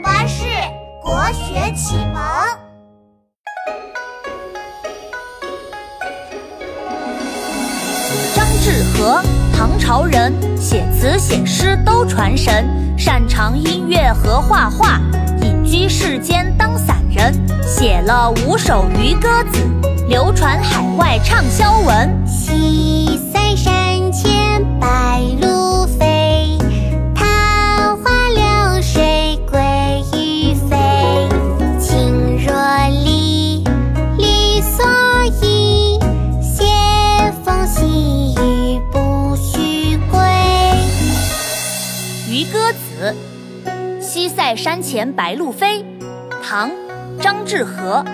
巴士国学启蒙。张志和，唐朝人，写词写诗都传神，擅长音乐和画画，隐居世间当散人，写了五首渔歌子，流传海外畅销文。渔歌子，西塞山前白鹭飞，唐·张志和。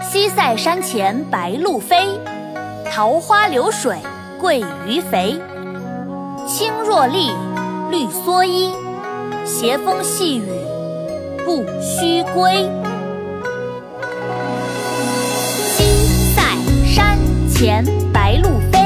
西塞山前白鹭飞，桃花流水鳜鱼肥。青箬笠，绿蓑衣，斜风细雨不须归。西塞山前白鹭飞，